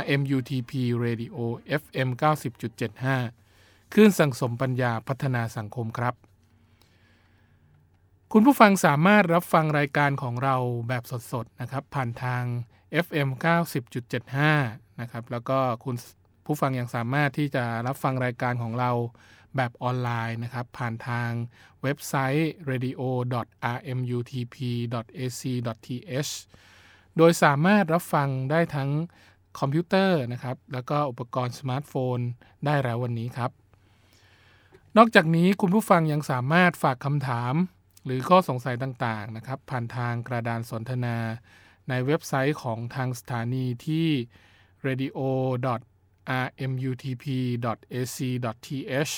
RMUTP Radio FM 90.75คลื่นสังสมปัญญาพัฒนาสังคมครับ คุณผู้ฟังสามารถรับฟังรายการของเราแบบสดๆนะครับ ผ่านทาง FM 90.75นะครับ แล้วก็คุณผู้ฟังยังสามารถที่จะรับฟังรายการของเราแบบออนไลน์นะครับ ผ่านทางเว็บไซต์ radio.rmutp.ac.th โดยสามารถรับฟังได้ทั้ง คอมพิวเตอร์นะครับ แล้วก็อุปกรณ์สมาร์ทโฟน ได้แล้ววันนี้ครับ นอกจากนี้คุณผู้ฟังยังสามารถฝากคำถาม หรือข้อสงสัยต่างๆนะครับ ผ่านทางกระดานสนทนา ในเว็บไซต์ของทางสถานีที่ radio.rmutp.ac.th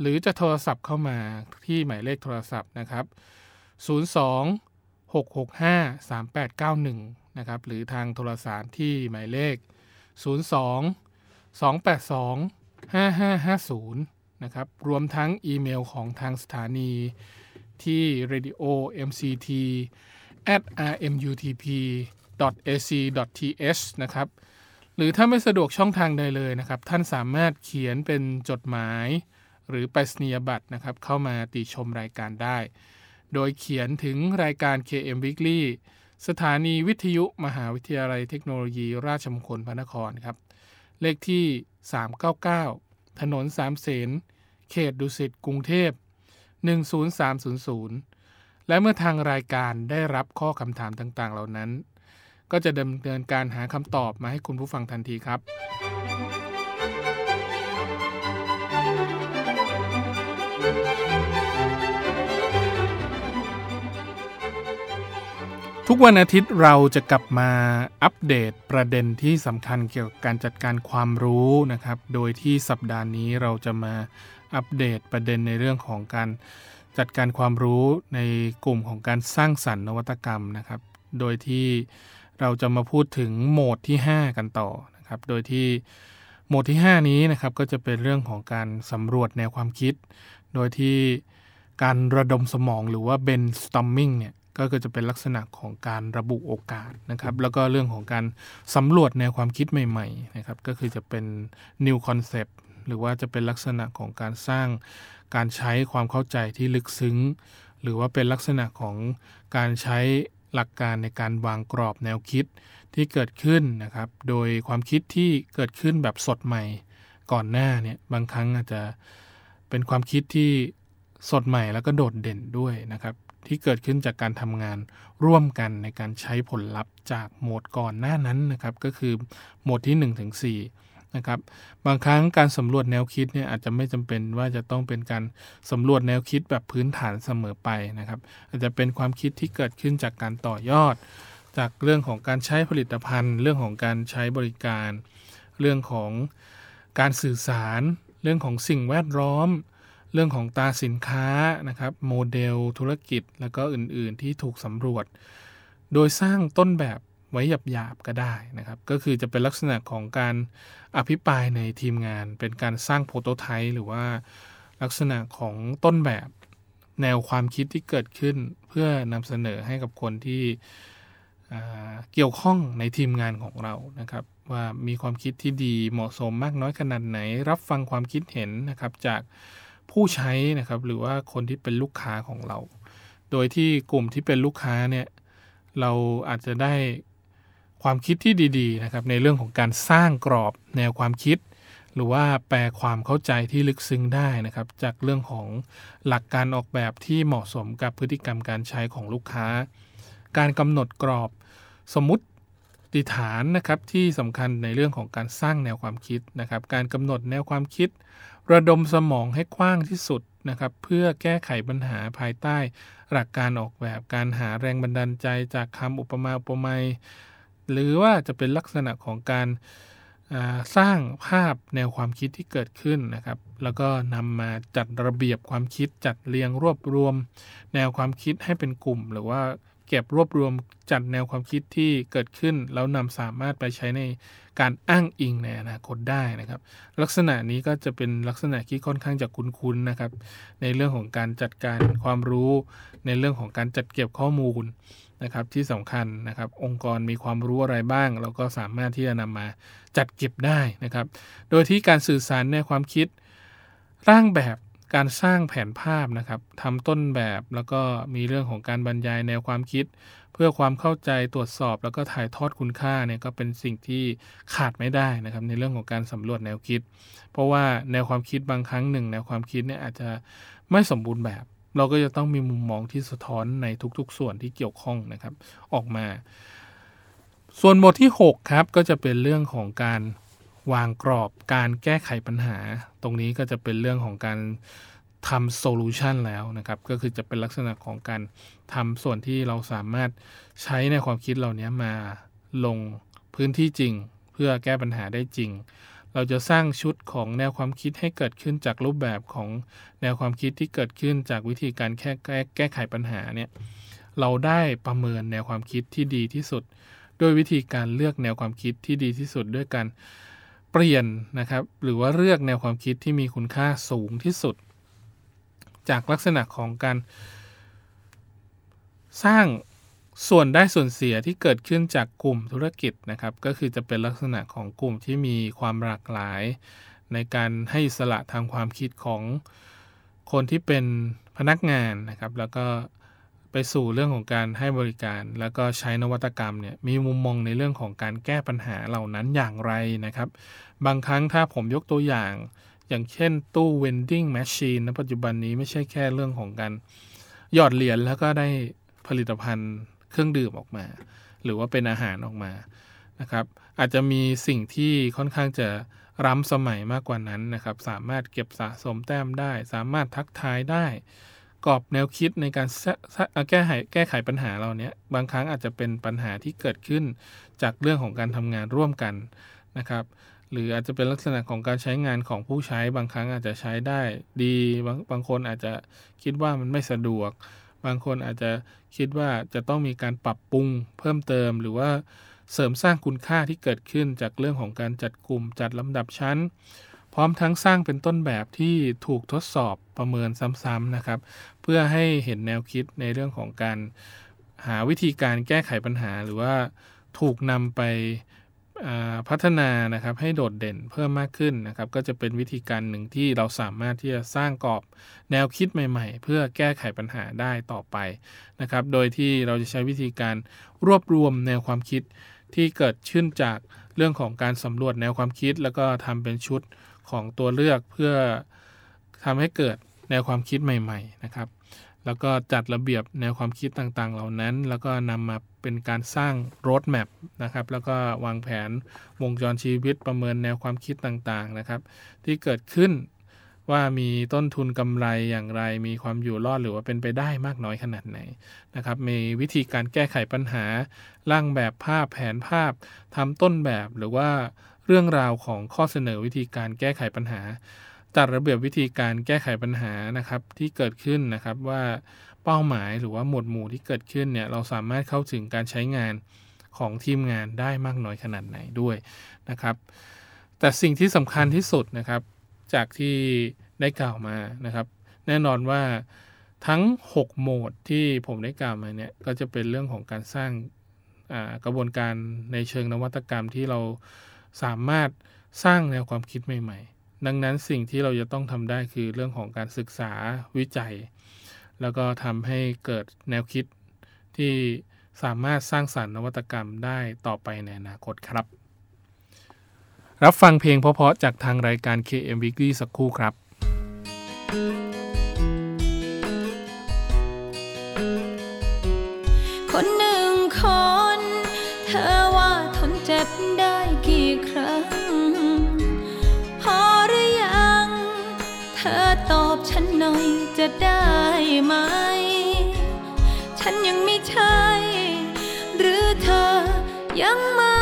หรือจะโทรศัพท์เข้ามาที่หมายเลขโทรศัพท์นะครับ 02 665 3891 นะครับหรือทางโทรสารที่หมายเลข 02 282 5550 นะครับ รวมทั้งอีเมลของทางสถานีที่ radio mct at rmutp ac th นะครับ หรือถ้าไม่สะดวกช่องทางใดเลยนะครับ ท่านสามารถเขียนเป็นจดหมาย หรือไปรษณียบัตรนะครับ เข้ามาติชมรายการได้ โดยเขียนถึงรายการ KM Weekly สถานีวิทยุมหาวิทยาลัยเทคโนโลยีราชมงคลพระนครครับ เลขที่ 399 ถนนสามเสน เขตดุสิตกรุงเทพ 10300 และเมื่อทางรายการได้รับข้อคำถามต่างๆ เหล่านั้น ก็จะดำเนินการหาคำตอบมาให้คุณผู้ฟังทันทีครับ ทุกวันอาทิตย์เราจะกลับมาอัปเดตประเด็นที่สำคัญเกี่ยวกับการจัดการความรู้นะครับ โดยที่สัปดาห์นี้เราจะมาอัปเดตประเด็นในเรื่องของการจัดการความรู้ในกลุ่มของการสร้างสรรค์นวัตกรรมนะครับ โดยที่เราจะมาพูดถึงโหมดที่ 5 กันต่อนะครับ โดยที่โหมดที่ 5 นี้นะครับก็จะเป็นเรื่องของการสำรวจแนวความคิด โดยที่การระดมสมองหรือว่า brainstorming เนี่ย ก็คือจะเป็นลักษณะของการระบุโอกาสนะครับแล้วก็เรื่องของการสำรวจแนวความคิดใหม่ๆนะครับก็คือจะเป็น new concept หรือว่าจะเป็นลักษณะของการสร้างการใช้ความเข้าใจที่ลึกซึ้ง หรือว่าเป็นลักษณะของการใช้หลักการในการวางกรอบแนวคิดที่เกิดขึ้นนะครับ โดยความคิดที่เกิดขึ้นแบบสดใหม่ก่อนหน้าเนี่ยบางครั้งอาจจะเป็นความคิดที่สดใหม่แล้วก็โดดเด่นด้วยนะครับ ที่เกิดขึ้นจากการทำงานร่วมกันในการใช้ผลลัพธ์จากโหมดก่อนหน้านั้นนะครับก็คือโหมดที่1ถึงนะครับบางครั้งการสำรวจแนวคิดเนี่ยอาจจะไม่จำเป็นว่าจะต้องเป็นการสำรวจแนวคิดแบบพื้นฐานเสมอไปนะครับ อาจจะเป็นความคิดที่เกิดขึ้นจากการต่อยอด จากเรื่องของการใช้ผลิตภัณฑ์ เรื่องของการใช้บริการ เรื่องของการสื่อสาร เรื่องของสิ่งแวดล้อม เรื่องของตาสินค้านะครับโมเดลธุรกิจแล้วก็อื่นๆที่ถูกสำรวจ โดยสร้างต้นแบบไว้หยาบๆก็ได้นะครับ ก็คือจะเป็นลักษณะของการอภิปรายในทีมงาน เป็นการสร้างโปรโตไทป์หรือว่าลักษณะของต้นแบบแนวความคิดที่เกิดขึ้นเพื่อนำเสนอให้กับคนที่เกี่ยวข้องในทีมงานของเรานะครับ ว่ามีความคิดที่ดีเหมาะสมมากน้อยขนาดไหน รับฟังความคิดเห็นนะครับจาก ผู้ใช้นะครับหรือว่าคนที่เป็นลูกค้าของเรา โดยที่กลุ่มที่เป็นลูกค้าเนี่ยเราอาจจะได้ความคิดที่ดีๆนะครับในเรื่องของการสร้างกรอบแนวความคิด หรือว่าแปลความเข้าใจที่ลึกซึ้งได้นะครับ จากเรื่องของหลักการออกแบบที่เหมาะสมกับพฤติกรรมการใช้ของลูกค้า การกำหนดกรอบสมมติฐานนะครับที่สำคัญในเรื่องของการสร้างแนวความคิดนะครับ การกำหนดแนวความคิด ระดมสมองให้กว้างที่สุดนะครับเพื่อแก้ไขปัญหาภายใต้ หลักการออกแบบการหาแรงบันดาลใจจากคำอุปมาอุปไมยหรือว่าจะเป็นลักษณะของการสร้างภาพแนวความคิดที่เกิดขึ้นนะครับ แล้วก็นำมาจัดระเบียบความคิดจัดเรียงรวบรวม แนวความคิดให้เป็นกลุ่ม หรือว่า เก็บรวบรวมจัดแนวความคิดที่เกิดขึ้น แล้วนำสามารถไปใช้ในการอ้างอิงในอนาคตได้นะครับ ลักษณะนี้ก็จะเป็นลักษณะที่ค่อนข้างจะคุ้นๆนะครับ ในเรื่องของการจัดการความรู้ ในเรื่องของการจัดเก็บข้อมูลนะครับที่สำคัญนะครับ องค์กรมีความรู้อะไรบ้าง เราก็สามารถที่จะนำมาจัดเก็บได้นะครับ โดยที่การสื่อสารในความคิดร่างแบบ การสร้างแผนภาพนะครับทำต้นแบบแล้วก็มีเรื่องของการบรรยายแนวความคิด เพื่อความเข้าใจตรวจสอบ แล้วก็ถ่ายทอดคุณค่าเนี่ยก็เป็นสิ่งที่ขาดไม่ได้นะครับในเรื่องของการสำรวจแนวคิด เพราะว่าแนวความคิดบางครั้งหนึ่งแนวความคิดเนี่ยอาจจะไม่สมบูรณ์แบบ เราก็จะต้องมีมุมมองที่สะท้อนในทุกๆ ส่วนที่เกี่ยวข้องนะครับออกมา ส่วนบทที่ 6 ครับก็จะเป็นเรื่องของการ วางกรอบการแก้ไขปัญหา ตรงนี้ก็จะเป็นเรื่องของการทำโซลูชันแล้วนะครับ ก็คือจะเป็นลักษณะของการทำส่วนที่เราสามารถใช้ในความคิดเหล่านี้มาลงพื้นที่จริง เพื่อแก้ปัญหาได้จริง เราจะสร้างชุดของแนวความคิดให้เกิดขึ้นจากรูปแบบของแนวความคิดที่เกิดขึ้นจากวิธีการแก้แก้แก้ไขปัญหาเนี่ย เราได้ประเมินแนวความคิดที่ดีที่สุดโดยวิธีการเลือกแนวความคิดที่ดีที่สุดด้วยการ เปลี่ยนนะครับ หรือว่าเลือกแนวความคิดที่มีคุณค่าสูงที่สุด จากลักษณะของการสร้างส่วนได้ส่วนเสียที่เกิดขึ้นจากกลุ่มธุรกิจนะครับ ก็คือจะเป็นลักษณะของกลุ่มที่มีความหลากหลาย ในการให้สละทางความคิดของคนที่เป็นพนักงานนะครับ แล้วก็ ไปสู่เรื่องของการให้บริการ แล้วก็ใช้นวัตกรรมเนี่ยมีมุมมองในเรื่องของการแก้ปัญหาเหล่านั้นอย่างไรนะครับ บางครั้งถ้าผมยกตัวอย่าง อย่างเช่นตู้ vending machine ณปัจจุบันนี้ไม่ใช่แค่เรื่องของการหยอดเหรียญแล้วก็ได้ผลิตภัณฑ์เครื่องดื่มออกมา หรือว่าเป็นอาหารออกมานะครับอาจจะมีสิ่งที่ค่อนข้างจะล้ำสมัยมากกว่านั้นนะครับ สามารถเก็บสะสมแต้มได้ สามารถทักทายได้ กรอบแนวคิดในการแก้ไขแก้ไขปัญหาเราเนี้ยบางครั้งอาจจะเป็นปัญหาที่เกิดขึ้นจากเรื่องของการทำงานร่วมกันนะครับหรืออาจจะเป็นลักษณะของการใช้งานของผู้ใช้บางครั้งอาจจะใช้ได้ดีบางบางคนอาจจะคิดว่ามันไม่สะดวก บางคนอาจจะคิดว่าจะต้องมีการปรับปรุงเพิ่มเติม หรือว่าเสริมสร้างคุณค่าที่เกิดขึ้นจากเรื่องของการจัดกลุ่มจัดลำดับชั้น พร้อมทั้งสร้างเป็นต้นแบบที่ถูกทดสอบประเมินซ้ำๆนะครับ เพื่อให้เห็นแนวคิดในเรื่องของการหาวิธีการแก้ไขปัญหา หรือว่าถูกนำไปพัฒนานะครับให้โดดเด่นเพิ่มมากขึ้นนะครับ ก็จะเป็นวิธีการหนึ่งที่เราสามารถที่จะสร้างกรอบแนวคิดใหม่ ๆ เพื่อแก้ไขปัญหาได้ต่อไปนะครับ โดยที่เราจะใช้วิธีการรวบรวมแนวความคิดที่เกิดขึ้นจากเรื่องของการสำรวจแนวความคิด แล้วก็ทำเป็นชุด ของตัวเลือกเพื่อทำให้เกิดแนวความคิดใหม่ๆนะครับ แล้วก็จัดระเบียบแนวความคิดต่างๆ เหล่านั้น แล้วก็นำมาเป็นการสร้างรถแมพนะครับ แล้วก็วางแผนวงจรชีวิตประเมินแนวความคิดต่างๆนะครับ ที่เกิดขึ้นว่ามีต้นทุนกำไรอย่างไร มีความอยู่รอดหรือว่าเป็นไปได้มากน้อยขนาดไหนนะครับ มีวิธีการแก้ไขปัญหา ร่างแบบภาพแผนภาพทำต้นแบบหรือว่า เรื่องราวของข้อเสนอวิธีการแก้ไขปัญหา จัดระเบียบวิธีการแก้ไขปัญหานะครับที่เกิดขึ้นนะครับว่าเป้าหมายหรือว่าหมวดหมู่ที่เกิดขึ้นเนี่ยเราสามารถเข้าถึงการใช้งานของทีมงานได้มากน้อยขนาดไหนด้วยนะครับ แต่สิ่งที่สำคัญที่สุดนะครับ จากที่ได้กล่าวมานะครับ แน่นอนว่าทั้ง 6 โหมดที่ผมได้กล่าวมาเนี่ยก็จะเป็นเรื่องของการสร้างกระบวนการในเชิงนวัตกรรมที่เรา สามารถสร้างแนวความคิดใหม่ๆ ดังนั้นสิ่งที่เราจะต้องทำได้คือเรื่องของการศึกษาวิจัย แล้วก็ทำให้เกิดแนวคิดที่สามารถสร้างสารรค์นวัตกรรมได้ต่อไปในอนาคตครับ รับฟังเพลงเพราะๆจากทางรายการ KM Weekly สักครู่ครับ คนหนึ่งคน ฉันหน่อยจะได้ไหม ฉันยังไม่ใช่ หรือเธอยังไม่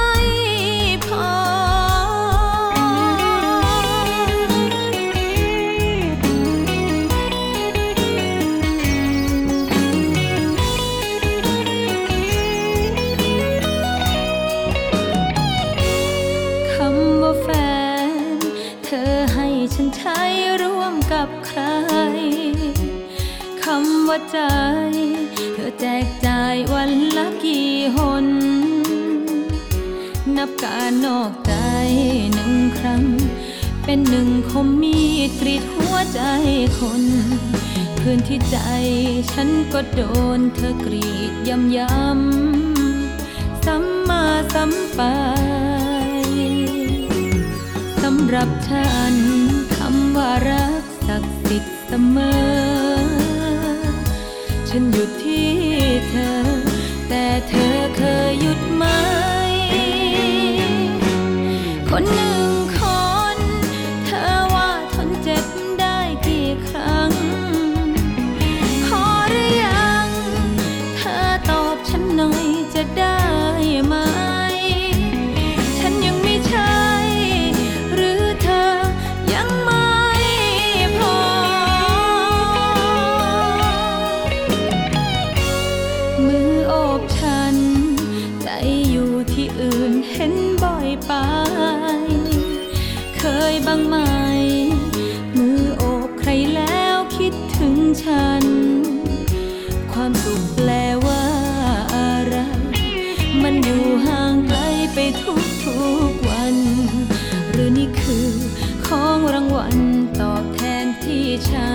one time.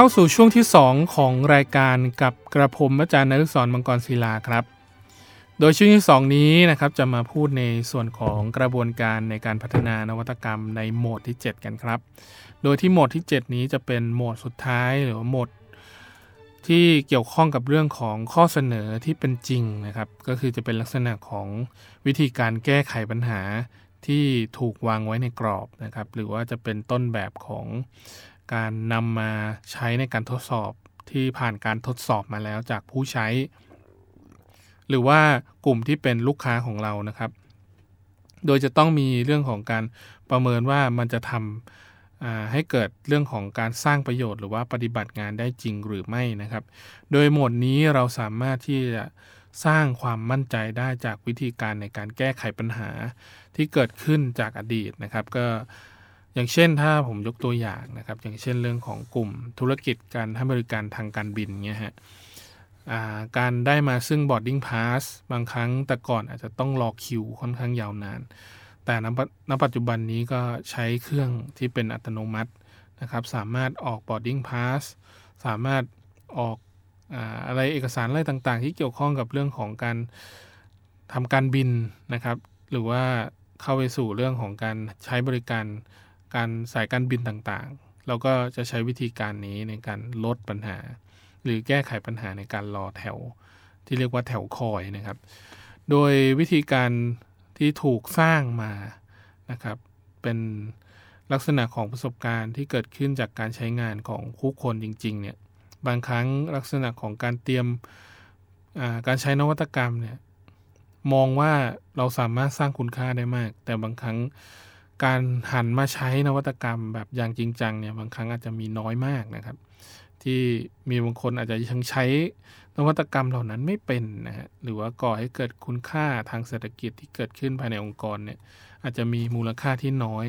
เข้าสู่ช่วงที่ 2 ของรายการกับกระผมอาจารย์นฤศรมังกรศิลาครับ โดยช่วงที่ 2 นี้นะครับจะมาพูดในส่วนของกระบวนการในการพัฒนานวัตกรรมในโหมดที่ 7 กันครับ โดยที่โหมดที่ 7 นี้จะเป็นโหมดสุดท้ายหรือโหมดที่เกี่ยวข้องกับเรื่องของข้อเสนอที่เป็นจริงนะครับ ก็คือจะเป็นลักษณะของวิธีการแก้ไขปัญหาที่ถูกวางไว้ในกรอบนะครับ หรือว่าจะเป็นต้นแบบของ การนำมาใช้ในการทดสอบที่ผ่านการทดสอบมาแล้วจากผู้ใช้ หรือว่ากลุ่มที่เป็นลูกค้าของเรานะครับ โดยจะต้องมีเรื่องของการประเมินว่ามันจะทำให้เกิดเรื่องของการสร้างประโยชน์หรือว่าปฏิบัติงานได้จริงหรือไม่นะครับ โดยหมดนี้เราสามารถที่จะสร้างความมั่นใจได้จากวิธีการในการแก้ไขปัญหาที่เกิดขึ้นจากอดีตนะครับ ก็ อย่างเช่นถ้าผมยกตัวอย่างนะครับ อย่างเช่นเรื่องของกลุ่มธุรกิจการให้บริการทางการบินเงี้ยฮะการได้มาซึ่ง boarding pass บางครั้งแต่ก่อนอาจจะต้องรอคิวค่อนข้างยาวนาน แต่ณปัจจุบันนี้ก็ใช้เครื่องที่เป็นอัตโนมัตินะครับ สามารถออก boarding pass สามารถออกอะไรเอกสารอะไรต่างๆ ที่เกี่ยวข้องกับเรื่องของการทำการบินนะครับ หรือว่าเข้าไปสู่เรื่องของการใช้บริการ การสายการบินต่างๆ เราก็จะใช้วิธีการนี้ในการลดปัญหา หรือแก้ไขปัญหาในการรอแถว ที่เรียกว่าแถวคอยนะครับ โดยวิธีการที่ถูกสร้างมานะครับ เป็นลักษณะของประสบการณ์ที่เกิดขึ้นจากการใช้งานของคู่คนจริงๆเนี่ยบางครั้งลักษณะของการเตรียมการใช้นวัตกรรมเนี่ยมองว่าเราสามารถสร้างคุณค่าได้มาก แต่บางครั้ง การหันมาใช้นวัตกรรมแบบอย่างจริงจังเนี่ยบางครั้งอาจจะมีน้อยมากนะครับ ที่มีบางคนอาจจะยังใช้นวัตกรรมเหล่านั้นไม่เป็นนะฮะหรือว่าก่อให้เกิดคุณค่าทางเศรษฐกิจที่เกิดขึ้นภายในองค์กรเนี่ยอาจจะมีมูลค่าที่น้อย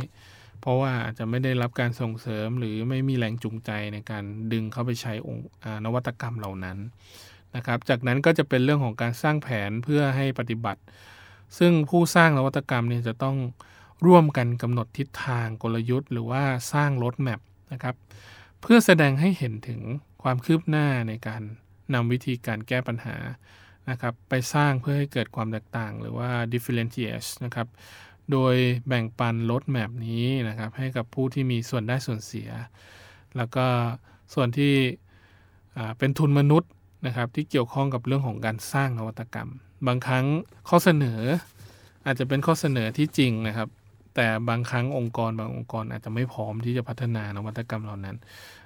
เพราะว่าอาจจะไม่ได้รับการส่งเสริมหรือไม่มีแรงจูงใจในการดึงเข้าไปใช้องค์นวัตกรรมเหล่านั้นนะครับ จากนั้นก็จะเป็นเรื่องของการสร้างแผนเพื่อให้ปฏิบัติ ซึ่งผู้สร้างนวัตกรรมเนี่ยจะต้อง ร่วมกันกำหนดทิศทางกลยุทธ์ หรือว่าสร้างรถแมพนะครับเพื่อแสดงให้เห็นถึงความคืบหน้าในการนำวิธีการแก้ปัญหานะครับไปสร้างเพื่อให้เกิดความแตกต่าง หรือว่า differentiate นะครับโดยแบ่งปันรถแมพนี้นะครับให้กับผู้ที่มีส่วนได้ส่วนเสีย แล้วก็ส่วนที่เป็นทุนมนุษย์นะครับที่เกี่ยวข้องกับเรื่องของการสร้างนวัตกรรม บางครั้งข้อเสนออาจจะเป็นข้อเสนอที่จริงนะครับ แต่บางครั้งองค์กรบางองค์กรอาจจะไม่พร้อมที่จะพัฒนานวัตกรรมเหล่านั้น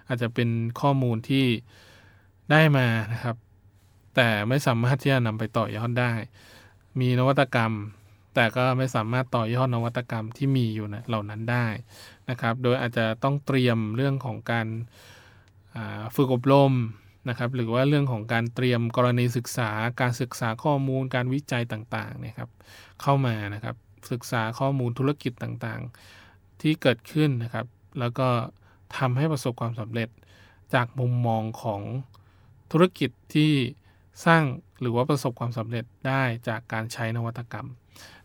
อาจจะเป็นข้อมูลที่ได้มานะครับ แต่ไม่สามารถที่จะนำไปต่อยอดได้ มีนวัตกรรม แต่ก็ไม่สามารถต่อยอดนวัตกรรมที่มีอยู่นะเหล่านั้นได้นะครับ โดยอาจจะต้องเตรียมเรื่องของการฝึกอบรมนะครับ หรือว่าเรื่องของการเตรียมกรณีศึกษา การศึกษาข้อมูล การวิจัยต่างๆนะครับ เข้ามานะครับ ศึกษาข้อมูลธุรกิจต่างๆ ที่เกิดขึ้นนะครับ แล้วก็ทำให้ประสบความสำเร็จจากมุมมองของธุรกิจที่สร้างหรือว่าประสบความสำเร็จได้จากการใช้นวัตกรรม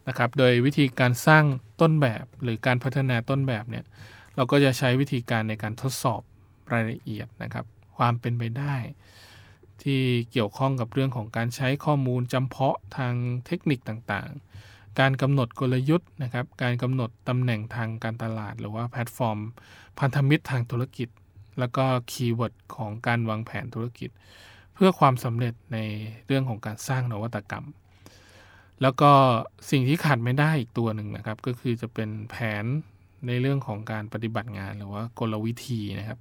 นะครับ โดยวิธีการสร้างต้นแบบหรือการพัฒนาต้นแบบเนี่ยเราก็จะใช้วิธีการในการทดสอบรายละเอียดนะครับ ความเป็นไปได้ ที่เกี่ยวข้องกับเรื่องของการใช้ข้อมูลจำเพาะทางเทคนิคต่างๆ การกำหนดกลยุทธ์นะครับ การกำหนดตำแหน่งทางการตลาด หรือว่าแพลตฟอร์ม พันธมิตรทางธุรกิจ แล้วก็ keyword ของการวางแผนธุรกิจ เพื่อความสำเร็จในเรื่องของการสร้างนวัตกรรม แล้วก็สิ่งที่ขาดไม่ได้อีกตัวหนึ่งนะครับ ก็คือจะเป็นแผนในเรื่องของการปฏิบัติงาน หรือว่ากลวิธีนะครับ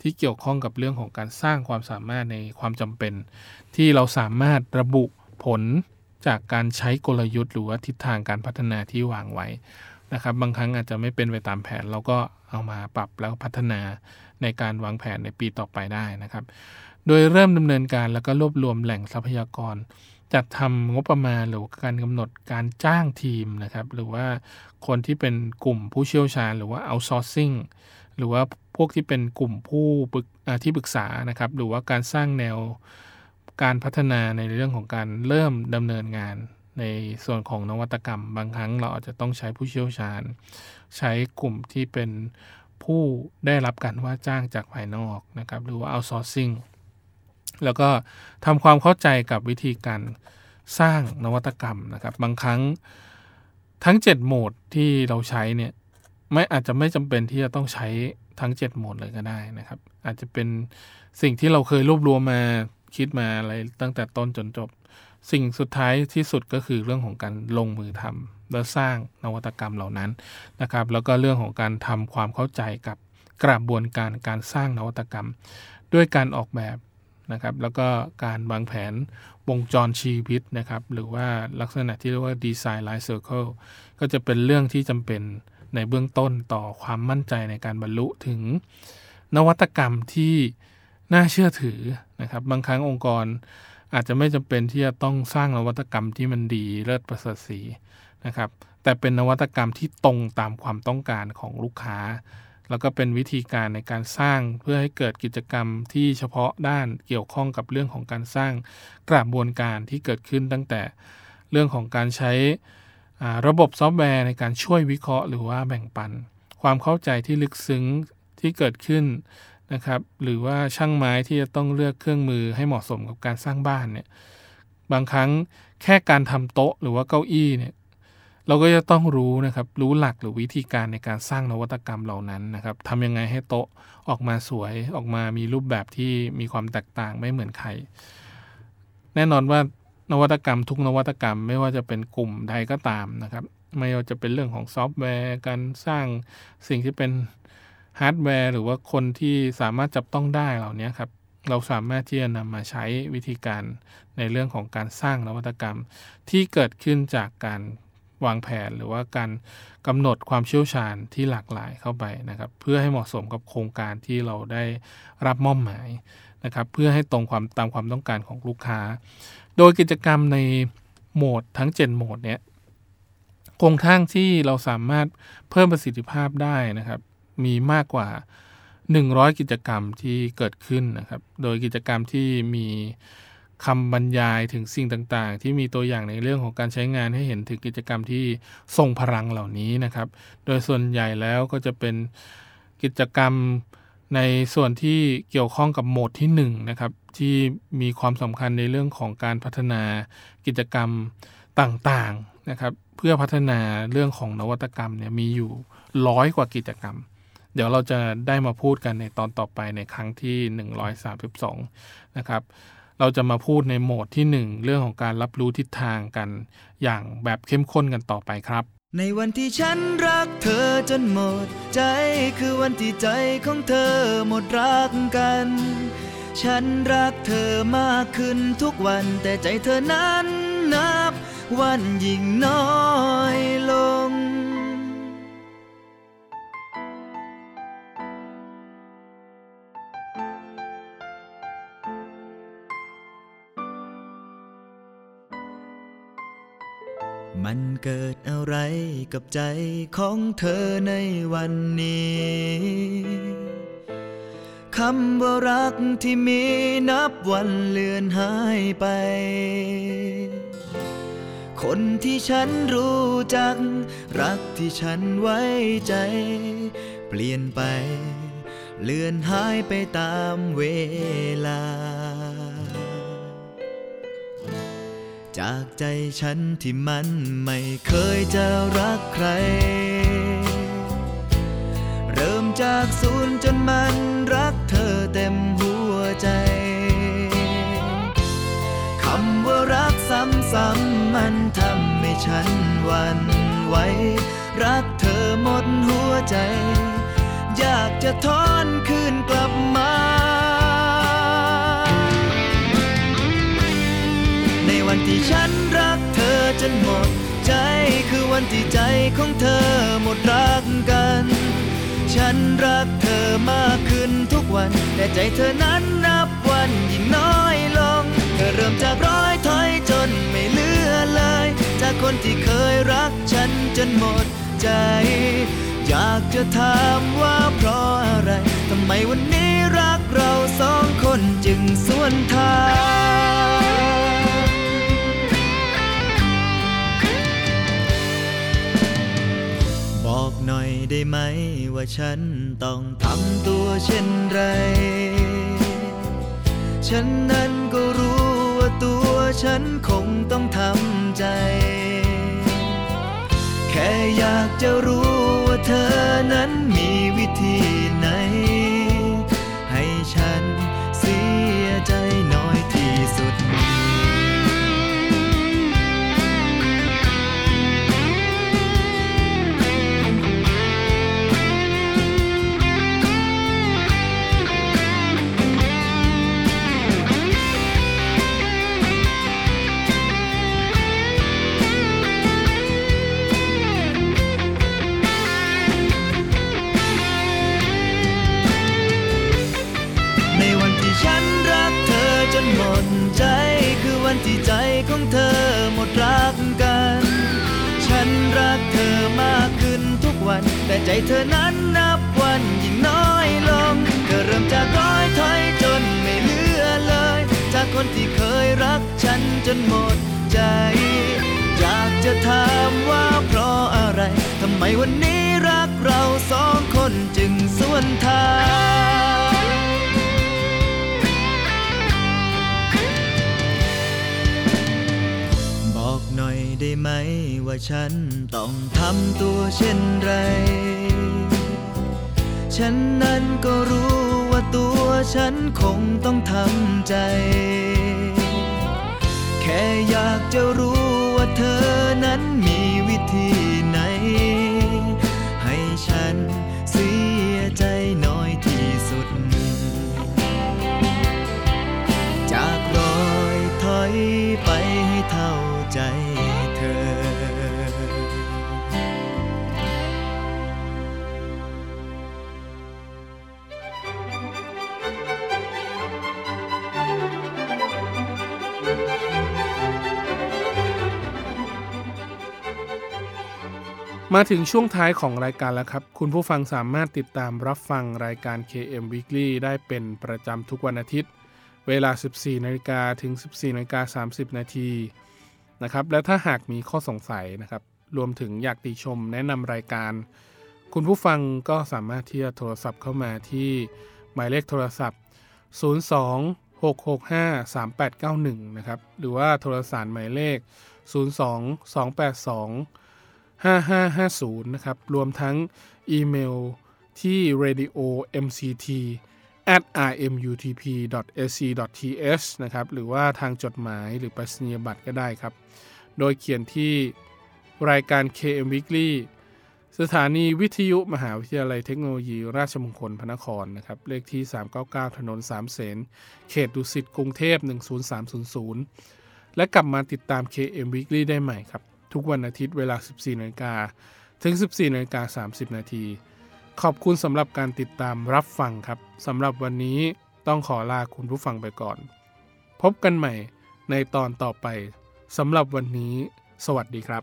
ที่เกี่ยวข้องกับเรื่องของการสร้างความสามารถในความจำเป็น ที่เราสามารถระบุผล จากการใช้กลยุทธ์หรือว่าทิศทางการพัฒนาที่วางไว้นะครับ บางครั้งอาจจะไม่เป็นไปตามแผน เราก็เอามาปรับแล้วพัฒนาในการวางแผนในปีต่อไปได้นะครับ โดยเริ่มดำเนินการแล้วก็รวบรวมแหล่งทรัพยากร จัดทำงบประมาณหรือการกำหนดการจ้างทีมนะครับ หรือว่าคนที่เป็นกลุ่มผู้เชี่ยวชาญ หรือว่า outsourcing หรือว่าพวกที่เป็นกลุ่มผู้ที่ปรึกษานะครับ หรือว่าการสร้างแนว การพัฒนาในเรื่องของการเริ่มดำเนินงานในส่วนของนวัตกรรม บางครั้งเราอาจจะต้องใช้ผู้เชี่ยวชาญ ใช้กลุ่มที่เป็นผู้ได้รับการว่าจ้างจากภายนอกนะครับหรือว่า outsourcing แล้วก็ทำความเข้าใจกับวิธีการสร้างนวัตกรรมนะครับ บางครั้งทั้ง 7 โหมดที่เราใช้เนี่ยไม่อาจจะไม่จำเป็นที่จะต้องใช้ทั้ง 7 โหมดเลยก็ได้นะครับ อาจจะเป็นสิ่งที่เราเคยรวบรวมมา คิดมาอะไรตั้งแต่ต้นจนจบ สิ่งสุดท้ายที่สุดก็คือเรื่องของการลงมือทำและสร้างนวัตกรรมเหล่านั้นนะครับ แล้วก็เรื่องของการทำความเข้าใจกับกระบวนการการสร้างนวัตกรรม ด้วยการออกแบบนะครับ แล้วก็การวางแผนวงจรชีวิตนะครับ หรือว่าลักษณะที่เรียกว่า design life cycle ก็จะเป็นเรื่องที่จำเป็นในเบื้องต้นต่อความมั่นใจในการบรรลุถึงนวัตกรรมที่ น่าเชื่อถือนะครับ บางครั้งองค์กรอาจจะไม่จำเป็นที่จะต้องสร้างนวัตกรรมที่มันดีเลิศประเสริฐสีนะครับ แต่เป็นนวัตกรรมที่ตรงตามความต้องการของลูกค้า แล้วก็เป็นวิธีการในการสร้างเพื่อให้เกิดกิจกรรมที่เฉพาะด้านเกี่ยวข้องกับเรื่องของการสร้างกระบวนการที่เกิดขึ้นตั้งแต่เรื่องของการใช้ระบบซอฟต์แวร์ในการช่วยวิเคราะห์หรือว่าแบ่งปัน ความเข้าใจที่ลึกซึ้งที่เกิดขึ้น นะครับหรือว่าช่างไม้ที่จะต้องเลือกเครื่องมือให้เหมาะสมกับการสร้างบ้านเนี่ยบางครั้งแค่การทำโต๊ะหรือว่าเก้าอี้เนี่ยเราก็จะต้องรู้นะครับรู้หลักหรือวิธีการในการสร้างนวัตกรรมเหล่านั้นนะครับทำยังไงให้โต๊ะออกมาสวยออกมามีรูปแบบที่มีความแตกต่างไม่เหมือนใคร แน่นอนว่านวัตกรรมทุกนวัตกรรมไม่ว่าจะเป็นกลุ่มใดก็ตามนะครับ ไม่ว่าจะเป็นเรื่องของซอฟต์แวร์ การสร้างสิ่งที่เป็น ฮาร์ดแวร์หรือว่าคนที่สามารถจับต้องได้เหล่านี้ครับ เราสามารถที่จะนำมาใช้วิธีการในเรื่องของการสร้างนวัตกรรม ที่เกิดขึ้นจากการวางแผนหรือว่าการกำหนดความเชี่ยวชาญที่หลากหลายเข้าไปนะครับ เพื่อให้เหมาะสมกับโครงการที่เราได้รับมอบหมายนะครับ เพื่อให้ตรงความตามความต้องการของลูกค้า โดยกิจกรรมในโหมดทั้ง 7 โหมดเนี้ยโครงทั้งที่เราสามารถเพิ่มประสิทธิภาพได้นะครับ มีมากกว่า 100 กิจกรรมที่เกิดขึ้นนะครับ โดยกิจกรรมที่มีคำบรรยายถึงสิ่งต่างๆ ที่มีตัวอย่างในเรื่องของการใช้งานให้เห็นถึงกิจกรรมที่ทรงพลังเหล่านี้นะครับ โดยส่วนใหญ่แล้วก็จะเป็นกิจกรรมในส่วนที่เกี่ยวข้องกับโหมดที่1นนะครับที่มีความสำคัญในเรื่องของการพัฒนากิจกรรมต่างๆนะครับ เพื่อพัฒนาเรื่องของนวัตกรรมเนี่ยมีอยู่ร้อยกว่ากิจกรรม เดี๋ยวเราจะได้มาพูดกันในตอนต่อไปในครั้งที่ 132 นะครับเราจะมาพูดในโหมดที่ 1 เรื่องของการรับรู้ทิศทางกัน อย่างแบบเข้มข้นกันต่อไปครับ ในวันที่ฉันรักเธอจนหมด ใจคือวันที่ใจของเธอหมดรักกัน ฉันรักเธอมากขึ้นทุกวัน แต่ใจเธอนั้นนับ วันยิ่งน้อยลง มันเกิดอะไรกับใจของเธอในวันนี้คำว่ารักที่มีนับวันเลือนหายไป คนที่ฉันรู้จัก รักที่ฉันไว้ใจ เปลี่ยนไป เลือนหายไปตามเวลา จากใจฉันที่มันไม่เคยจะรักใคร เริ่มจากศูนย์จนมันรักเธอเต็มหัวใจ คำว่ารักซ้ำๆมันทำให้ฉันวันไหวรักเธอหมดหัวใจ อยากจะทอนคืนกลับมา ฉันรักเธอจนหมดใจคือวันที่ใจของเธอหมดรักกัน ฉันรักเธอมากขึ้นทุกวัน แต่ใจเธอนั้นนับวันยิ่งน้อยลง เธอเริ่มจากร้อยถอยจนไม่เหลือเลย จากคนที่เคยรักฉันจนหมดใจ อยากจะถามว่าเพราะอะไรทำไมวันนี้รักเราสองคนจึงสวนทาง ได้ไหมว่าฉันต้องทำตัวเช่นไร ฉันนั้นก็รู้ว่าตัวฉันคงต้องทำใจ แค่อยากจะรู้ว่าเธอนั้นมีวิธี ได้ไหมว่าฉันต้องทำตัวเช่นไร ฉันนั้นก็รู้ว่าตัวฉันคงต้องทำใจ แค่อยากจะรู้ว่าเธอนั้นมี มาถึงช่วงท้ายของรายการแล้วครับ คุณผู้ฟังสามารถติดตามรับฟังรายการ KM Weekly ได้เป็นประจำทุกวันอาทิตย์ เวลา 14นาฬิกาถึง 14นาฬิกา30 นาทีนะครับ และถ้าหากมีข้อสงสัยนะครับ รวมถึงอยากติชมแนะนำรายการ คุณผู้ฟังก็สามารถที่จะโทรศัพท์เข้ามาที่หมายเลขโทรศัพท์ 02 665 3891 นะครับ หรือว่าโทรสารหมายเลข 02 282 5550 นะครับ รวมทั้งอีเมลที่ radio mct at rmutp ac th นะครับ หรือว่าทางจดหมายหรือไปรษณียบัตรก็ได้ครับ โดยเขียนที่รายการ KM Weekly สถานีวิทยุมหาวิทยาลัยเทคโนโลยี ราชมงคลพระนครนะครับ เลขที่ 399 ถนนสามเสน เขตดุสิต กรุงเทพ 10300 และกลับมาติดตาม KM Weekly ได้ใหม่ครับ ทุกวันอาทิตย์เวลา 14นาฬิกาถึง 14นาฬิกา30 นาที ขอบคุณสำหรับการติดตามรับฟังครับสำหรับวันนี้ต้องขอลาคุณผู้ฟังไปก่อน พบกันใหม่ในตอนต่อไปสำหรับวันนี้ สวัสดีครับ